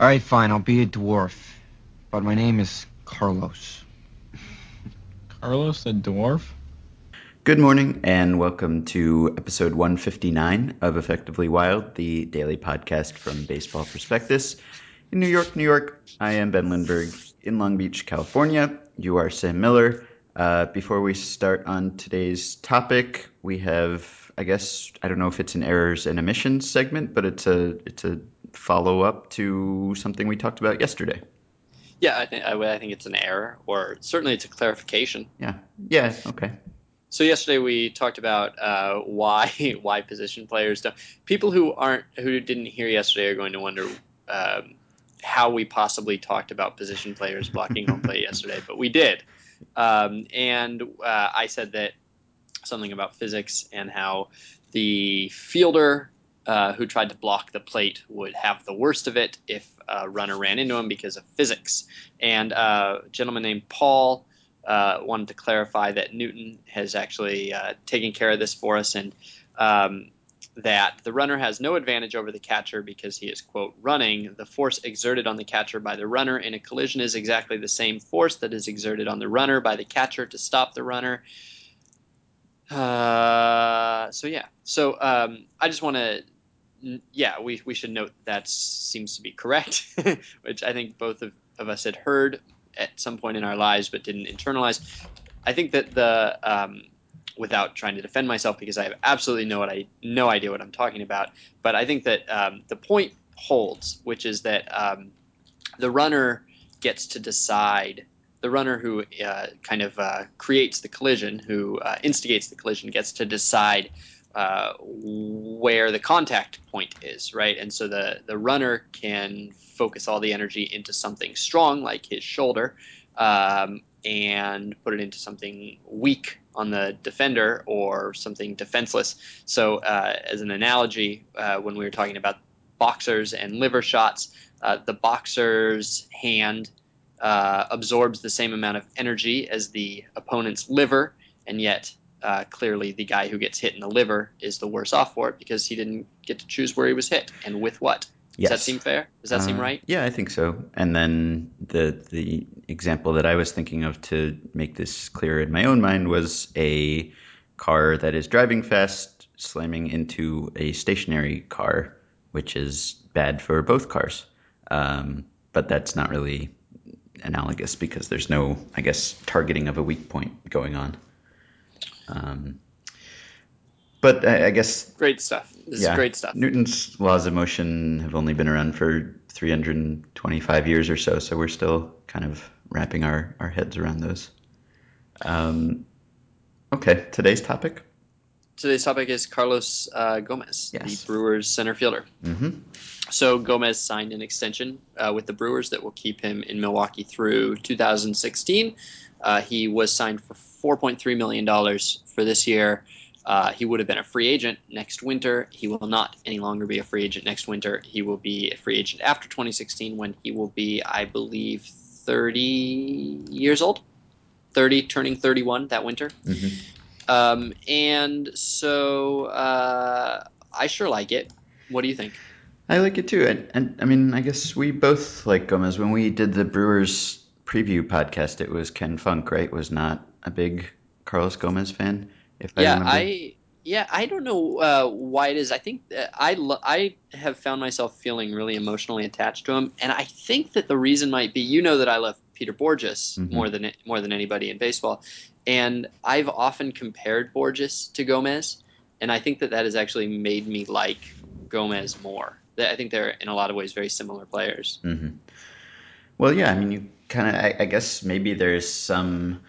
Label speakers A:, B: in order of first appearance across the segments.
A: All right, fine. I'll be a dwarf. But my name is Carlos.
B: Carlos the dwarf?
C: Good morning, and welcome to episode 159 of Effectively Wild, the daily podcast from Baseball Prospectus. In New York, New York, I am Ben Lindbergh. In Long Beach, California, you are Sam Miller. Uh, before we start on today's topic, we have, I guess, I don't know if it's an errors and omissions segment, but it's a it's a follow up to something we talked about yesterday.
D: Yeah, I think I, I think it's an error, or certainly it's a clarification.
C: Yeah. Yeah. Okay.
D: So yesterday we talked about uh, why why position players don't. People who aren't who didn't hear yesterday are going to wonder um, how we possibly talked about position players blocking home plate yesterday, but we did. Um, and uh, I said that something about physics and how the fielder uh, who tried to block the plate would have the worst of it if a runner ran into him because of physics. And uh, a gentleman named Paul uh, wanted to clarify that Newton has actually uh, taken care of this for us and um, that the runner has no advantage over the catcher because he is, quote, running. The force exerted on the catcher by the runner in a collision is exactly the same force that is exerted on the runner by the catcher to stop the runner. Uh, so, yeah. So um, I just want to yeah, we, we should note that seems to be correct, which I think both of, of us had heard at some point in our lives but didn't internalize. I think that the um, without trying to defend myself because I have absolutely no what I no idea what I'm talking about, but I think that um, the point holds, which is that um, the runner gets to decide. The runner who uh, kind of uh, creates the collision, who uh, instigates the collision, gets to decide uh, where the contact point is, right? And so the the runner can focus all the energy into something strong, like his shoulder, um, and put it into something weak on the defender or something defenseless. So, uh, as an analogy, uh, when we were talking about boxers and liver shots, the boxer's hand uh, absorbs the same amount of energy as the opponent's liver, and yet uh, clearly the guy who gets hit in the liver is the worse off for it because he didn't get to choose where he was hit and with what. Does
C: Yes.
D: that seem fair? Does that seem
C: Uh,
D: right?
C: Yeah, I think so. And then the the example that I was thinking of to make this clear in my own mind was a car that is driving fast slamming into a stationary car, which is bad for both cars. Um, but that's not really analogous because there's no, I guess, targeting of a weak point going on. Um, but I, I guess
D: Great stuff. This is great stuff.
C: Newton's laws of motion have only been around for 325 years or so, so we're still kind of wrapping our, our heads around those. Um, okay, today's topic.
D: Today's topic is Carlos uh, Gomez,
C: Yes.
D: the Brewers center fielder.
C: hmm
D: So Gomez signed an extension uh, with the Brewers that will keep him in Milwaukee through 2016. Uh, he was signed for 4.3 million dollars for this year. Uh, he would have been a free agent next winter. He will not any longer be a free agent next winter. He will be a free agent after 2016 when he will be, I believe, 30 years old. 30, turning 31 that winter.
C: hmm
D: Um, and so uh, I sure like it. What do you think?
C: I like it too. And, and I mean, I guess we both like Gomez. When we did the Brewers preview podcast, it was Ken Funck, right? Was not a big Carlos Gomez fan. If I
D: yeah,
C: remember.
D: I yeah I don't know uh, why it is. I think I lo- I have found myself feeling really emotionally attached to him, and I think that the reason might be you know that I love Peter Bourjos
C: Mhm.
D: more than more than anybody in baseball, and I've often compared Borges to Gomez, and I think that that has actually made me like Gomez more. I think they're in a lot of ways very similar players.
C: hmm Well, yeah, I mean, you kind of, I, I guess maybe there's some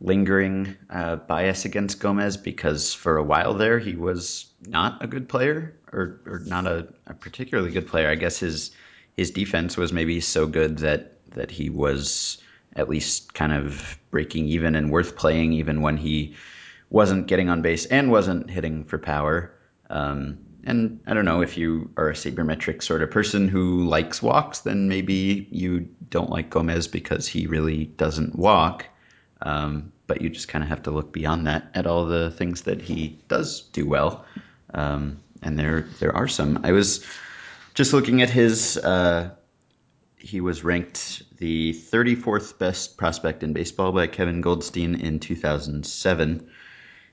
C: lingering uh, bias against Gomez because for a while there he was not a good player or, or not a, a particularly good player. I guess his his defense was maybe so good that that he was at least kind of breaking even and worth playing even when he wasn't getting on base and wasn't hitting for power. Um, and I don't know if you are a sabermetric sort of person who likes walks, then maybe you don't like Gomez because he really doesn't walk. Um, but you just kind of have to look beyond that at all the things that he does do well. Um, and there there are some. I was just looking at his uh, he was ranked the 34th best prospect in baseball by Kevin Goldstein in 2007.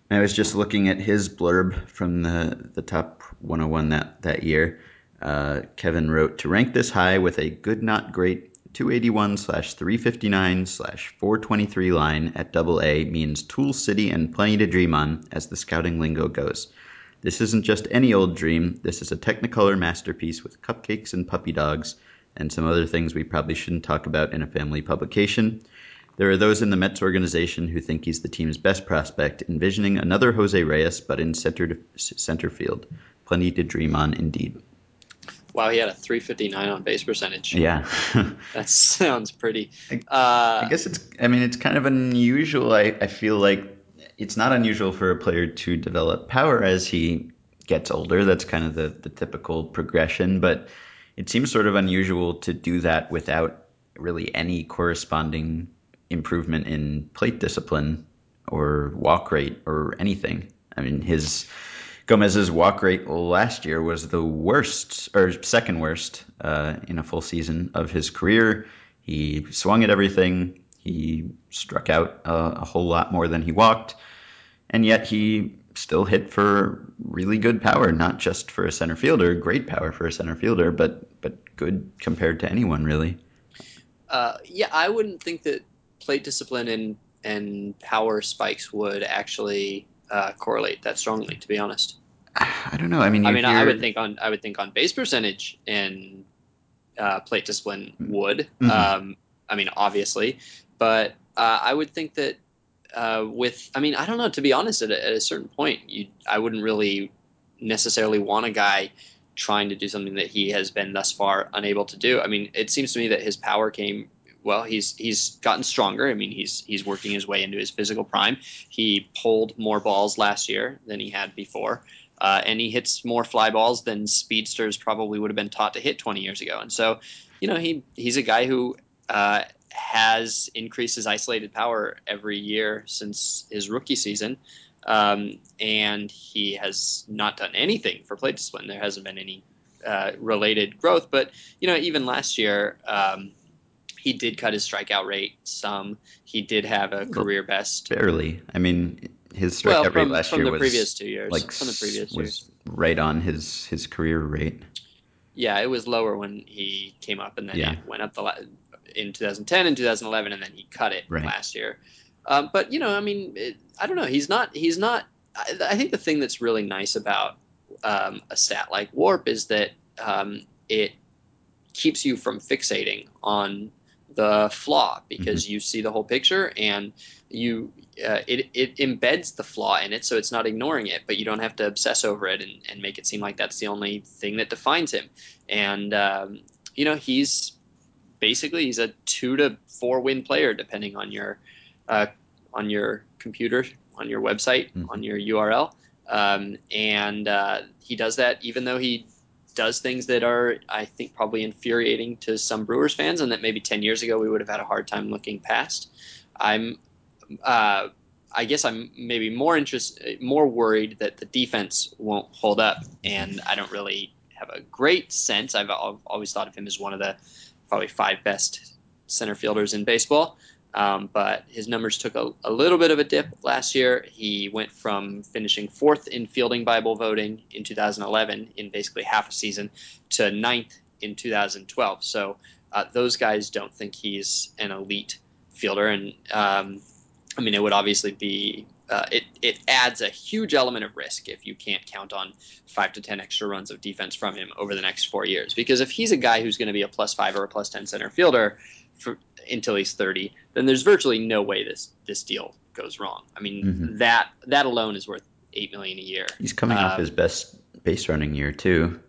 C: And I was just looking at his blurb from the, the top 101 that, that year. Uh, Kevin wrote to rank this high with a good, not great 281 slash 359 slash 423 line at double A means Tool City and plenty to dream on, as the scouting lingo goes. This isn't just any old dream, this is a Technicolor masterpiece with cupcakes and puppy dogs, and some other things we probably shouldn't talk about in a family publication. There are those in the Mets organization who think he's the team's best prospect, envisioning another Jose Reyes, but in center, center field. Plenty to dream on, indeed.
D: Wow, he had a 359 on base percentage.
C: Yeah.
D: That sounds pretty.
C: I-
D: Uh,
C: I guess it's. I mean, it's kind of unusual. I, I feel like it's not unusual for a player to develop power as he gets older. That's kind of the, the typical progression. But it seems sort of unusual to do that without really any corresponding improvement in plate discipline or walk rate or anything. I mean, his Gomez's walk rate last year was the worst or second worst uh, in a full season of his career. He swung at everything. He struck out a, a whole lot more than he walked, and yet he still hit for really good power, not just for a center fielder, great power for a center fielder, but but good compared to anyone really.
D: uh, yeah, I wouldn't think that plate discipline and and power spikes would actually uh, correlate that strongly. To be honest,
C: I don't know. I mean,
D: I mean, I would think on I would think on base percentage and uh, plate discipline would.
C: Mhm.
D: Um, I mean, obviously, but uh, I would think that uh, with I mean, I don't know. To be honest, at a, at a certain point, you I wouldn't really necessarily want a guy trying to do something that he has been thus far unable to do. I mean, it seems to me that his power came well. He's he's gotten stronger. I mean, he's he's working his way into his physical prime. He pulled more balls last year than he had before. Uh, and he hits more fly balls than speedsters probably would have been taught to hit 20 years ago. And so, you know, he he's a guy who uh, has increased his isolated power every year since his rookie season. Um, and he has not done anything for plate discipline. There hasn't been any uh, related growth. But, you know, even last year, um, he did cut his strikeout rate some. He did have a career best.
C: barely. I mean, his strikeout
D: Well,
C: rate
D: from,
C: last
D: from
C: year
D: the
C: was
D: previous two years.
C: like
D: from the previous
C: was
D: years.
C: right on his his career rate.
D: Yeah, it was lower when he came up, and then
C: Yeah.
D: it went up the la- in 2010 and 2011, and then he cut it
C: Right.
D: last year. Um, but you know, I mean, it, I don't know. He's not. He's not. I, I think the thing that's really nice about um, a stat like WARP is that um, it keeps you from fixating on the flaw because you see the whole picture and you uh, it, it embeds the flaw in it so it's not ignoring it but you don't have to obsess over it and, and make it seem like that's the only thing that defines him. And um, you know he's basically he's a two to four win player depending on your uh, on your computer on your website
C: Mhm.
D: on your url um, and uh, he does that even though he does things that are i think probably infuriating to some brewers fans and that maybe 10 years ago we would have had a hard time looking past i'm uh, I guess I'm maybe more interested, more worried that the defense won't hold up, and I don't really have a great sense. I've al- always thought of him as one of the probably five best center fielders in baseball, um, but his numbers took a, a little bit of a dip last year. He went from finishing fourth in fielding Bible voting in 2011 in basically half a season to ninth in 2012. So uh, those guys don't think he's an elite fielder, and um, I mean, it would obviously be uh, it. It adds a huge element of risk if you can't count on five to ten extra runs of defense from him over the next four years. Because if he's a guy who's going to be a plus five or a plus ten center fielder for, until he's thirty, then there's virtually no way this this deal goes wrong. I mean,
C: Mhm.
D: that that alone is worth eight million a year.
C: He's coming off
D: Um,
C: his best base running year too.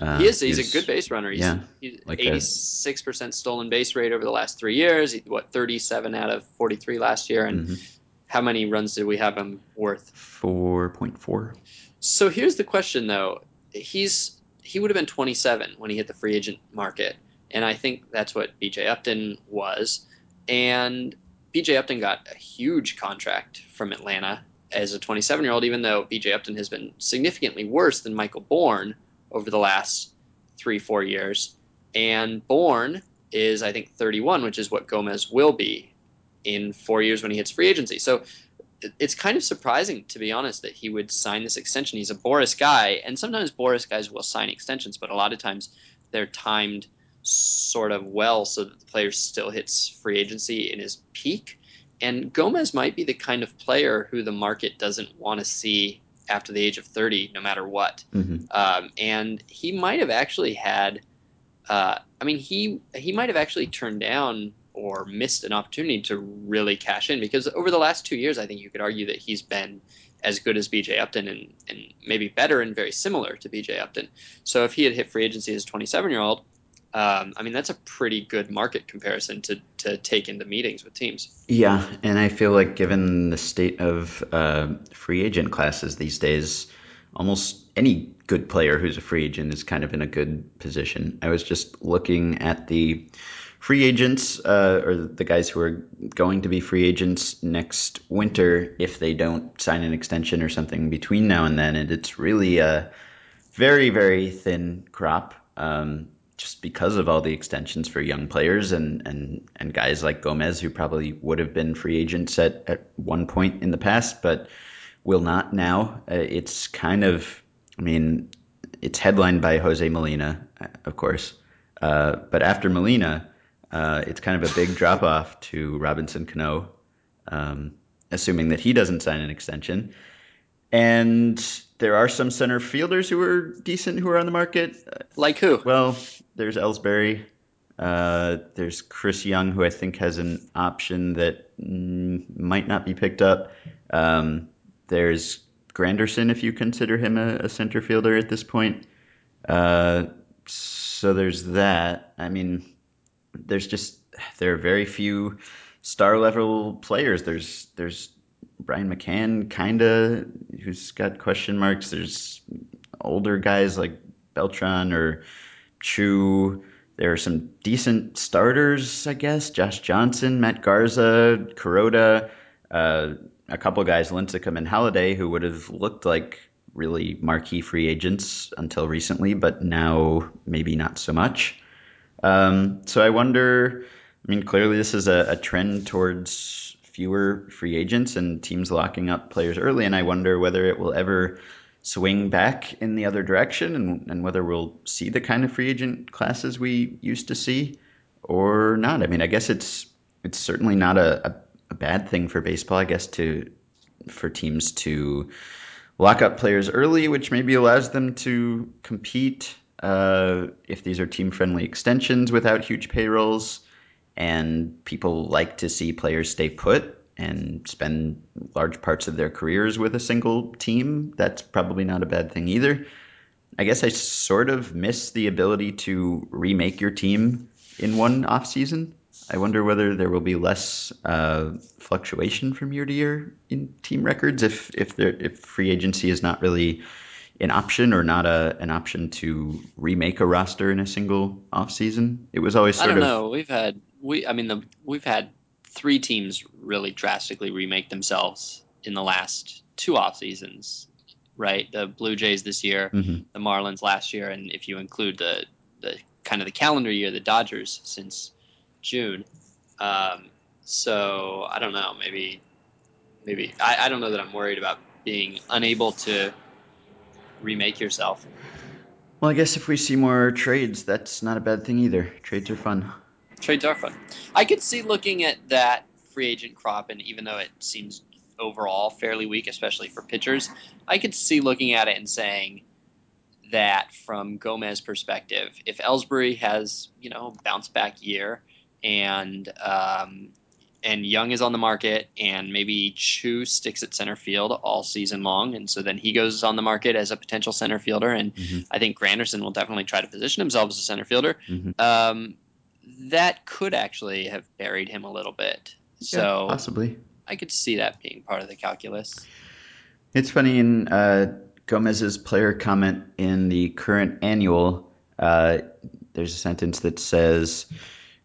C: Uh,
D: he is. He's,
C: he's-
D: a good base runner. He's,
C: yeah,
D: he's
C: like
D: 86% stolen base rate over the last three years. He, what 37 out of 43 last year, and
C: Mhm.
D: how many runs did we have him worth?
C: Four point four.
D: So here's the question, though. He's he would have been 27 when he hit the free agent market, and I think that's what B.J. Upton was. And B.J. Upton got a huge contract from Atlanta as a 27 year old, even though B.J. Upton has been significantly worse than Michael Bourn over the last three four years. And Bourne is I think 31, which is what Gomez will be in four years when he hits free agency. So it's kind of surprising, to be honest, that he would sign this extension. He's a Boras guy, and sometimes Boras guys will sign extensions, but a lot of times they're timed sort of well so that the player still hits free agency in his peak. And Gomez might be the kind of player who the market doesn't want to see after the age of 30, no matter what.
C: Mm-hmm.
D: Um, and he might have actually had, uh, I mean, he he might have actually turned down or missed an opportunity to really cash in because over the last two years, I think you could argue that he's been as good as BJ Upton and, and maybe better and very similar to BJ Upton. So if he had hit free agency as a 27 year old, um, I mean, that's a pretty good market comparison to, to take into meetings with teams.
C: Yeah, and I feel like given the state of uh, free agent classes these days, almost any good player who's a free agent is kind of in a good position. I was just looking at the free agents, uh, or the guys who are going to be free agents next winter if they don't sign an extension or something between now and then, and it's really a very, very thin crop. Um, just because of all the extensions for young players and, and, and guys like Gomez, who probably would have been free agents at, at one point in the past, but will not now. Uh, it's kind of, I mean, it's headlined by Jose Molina, of course. Uh, but after Molina, uh, it's kind of a big drop off to Robinson Cano, um, assuming that he doesn't sign an extension. And there are some center fielders who are decent who are on the market.
D: Like who?
C: Well, there's Ellsbury. Uh, there's Chris Young, who I think has an option that might not be picked up. Um, there's Granderson, if you consider him a, a center fielder at this point. Uh, so there's that. I mean, there's just there are very few star level players. There's there's Brian McCann, kinda, who's got question marks. There's older guys like Beltran or Choo. There are some decent starters, I guess. Josh Johnson, Matt Garza, Kuroda, uh, a couple guys, Lincecum and Halladay, who would have looked like really marquee free agents until recently, but now maybe not so much. Um, so I wonder. I mean, clearly this is a, a trend towards fewer free agents and teams locking up players early, and I wonder whether it will ever swing back in the other direction and, and whether we'll see the kind of free agent classes we used to see or not. I mean, I guess it's it's certainly not a, a, a bad thing for baseball, I guess, to for teams to lock up players early, which maybe allows them to compete uh, if these are team friendly extensions without huge payrolls. And people like to see players stay put and spend large parts of their careers with a single team, that's probably not a bad thing either. I guess I sort of miss the ability to remake your team in one off season. I wonder whether there will be less uh, fluctuation from year to year in team records if if there if free agency is not really an option or not a an option to remake a roster in a single off season. It was always sort of
D: I don't
C: of
D: know. We've had we I mean the we've had three teams really drastically remake themselves in the last two off seasons, right? The Blue Jays this year,
C: Mhm.
D: the Marlins last year, and if you include the the kind of the calendar year, the Dodgers since June. Um, so I don't know. Maybe maybe I, I don't know that I'm worried about being unable to remake yourself.
C: Well, I guess if we see more trades, that's not a bad thing either. Trades are fun.
D: Trades are fun. I could see looking at that free agent crop, and even though it seems overall fairly weak, especially for pitchers, I could see looking at it and saying that from Gomez' perspective, if Ellsbury has you know bounce back year, and um, and Young is on the market, and maybe Choo sticks at center field all season long, and so then he goes on the market as a potential center fielder, and
C: Mhm.
D: I think Granderson will definitely try to position himself as a center fielder.
C: Mhm.
D: Um, that could actually have buried him a little bit. So
C: yeah, possibly.
D: I could see that being part of the calculus.
C: It's funny in uh, Gomez's player comment in the current annual. Uh, there's a sentence that says.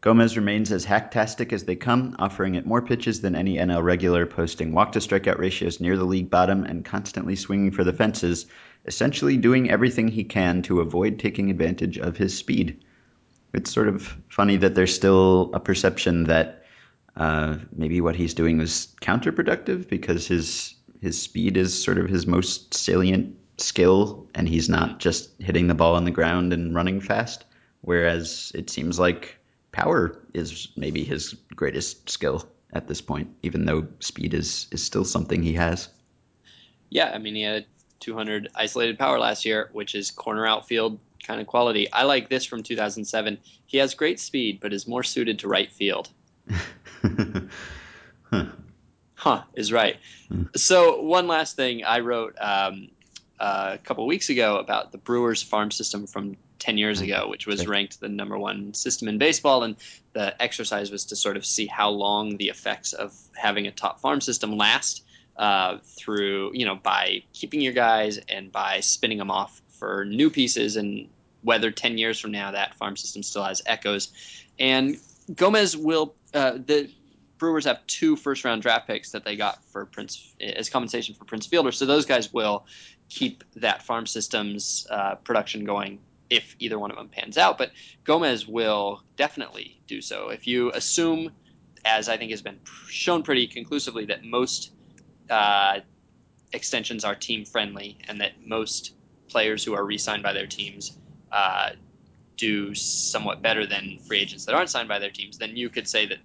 C: Gomez remains as hacktastic as they come, offering it more pitches than any NL regular, posting walk to strikeout ratios near the league bottom and constantly swinging for the fences, essentially doing everything he can to avoid taking advantage of his speed. It's sort of funny that there's still a perception that uh, maybe what he's doing was counterproductive because his his speed is sort of his most salient skill, and he's not just hitting the ball on the ground and running fast. Whereas it seems like power is maybe his greatest skill at this point, even though speed is is still something he has.
D: Yeah, I mean he had 200 isolated power last year, which is corner outfield kind of quality. I like this from 2007. He has great speed, but is more suited to right field.
C: huh.
D: Huh, is right. So, one last thing I wrote um, uh, a couple weeks ago about the Brewers farm system from 10 years ago, which was ranked the number one system in baseball. And the exercise was to sort of see how long the effects of having a top farm system last uh, through, you know, by keeping your guys and by spinning them off for new pieces and whether 10 years from now that farm system still has echoes. And Gomez will, uh, the Brewers have two first round draft picks that they got for Prince as compensation for Prince Fielder. So those guys will keep that farm system's uh, production going if either one of them pans out. But Gomez will definitely do so. If you assume, as I think has been shown pretty conclusively, that most uh, extensions are team friendly and that most players who are re signed by their teams uh, do somewhat better than free agents that aren't signed by their teams, then you could say that